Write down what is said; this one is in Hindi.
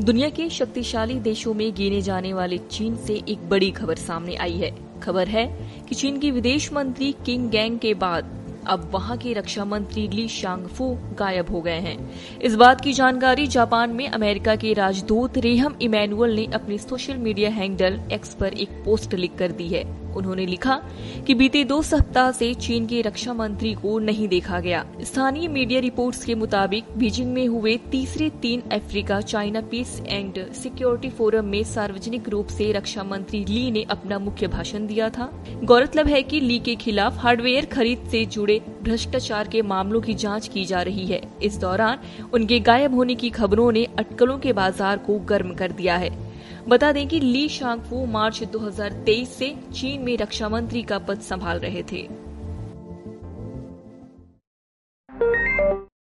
दुनिया के शक्तिशाली देशों में गिने जाने वाले चीन से एक बड़ी खबर सामने आई है। खबर है कि चीन की विदेश मंत्री किंग गैंग के बाद अब वहाँ के रक्षा मंत्री ली शांगफू गायब हो गए हैं। इस बात की जानकारी जापान में अमेरिका के राजदूत रेहम इमैनुअल ने अपने सोशल मीडिया हैंडल एक्स पर एक पोस्ट लिख कर दी है। उन्होंने लिखा कि बीते दो सप्ताह से चीन के रक्षा मंत्री को नहीं देखा गया। स्थानीय मीडिया रिपोर्ट्स के मुताबिक बीजिंग में हुए तीसरे तीन Africa China peace and security forum में सार्वजनिक रूप से रक्षा मंत्री ली ने अपना मुख्य भाषण दिया था। गौरतलब है कि ली के खिलाफ हार्डवेयर खरीद से जुड़े भ्रष्टाचार के मामलों की जाँच की जा रही है। इस दौरान उनके गायब होने की खबरों ने अटकलों के बाज़ार को गर्म कर दिया है। बता दें कि ली शांगफू मार्च 2023 से चीन में रक्षा मंत्री का पद संभाल रहे थे।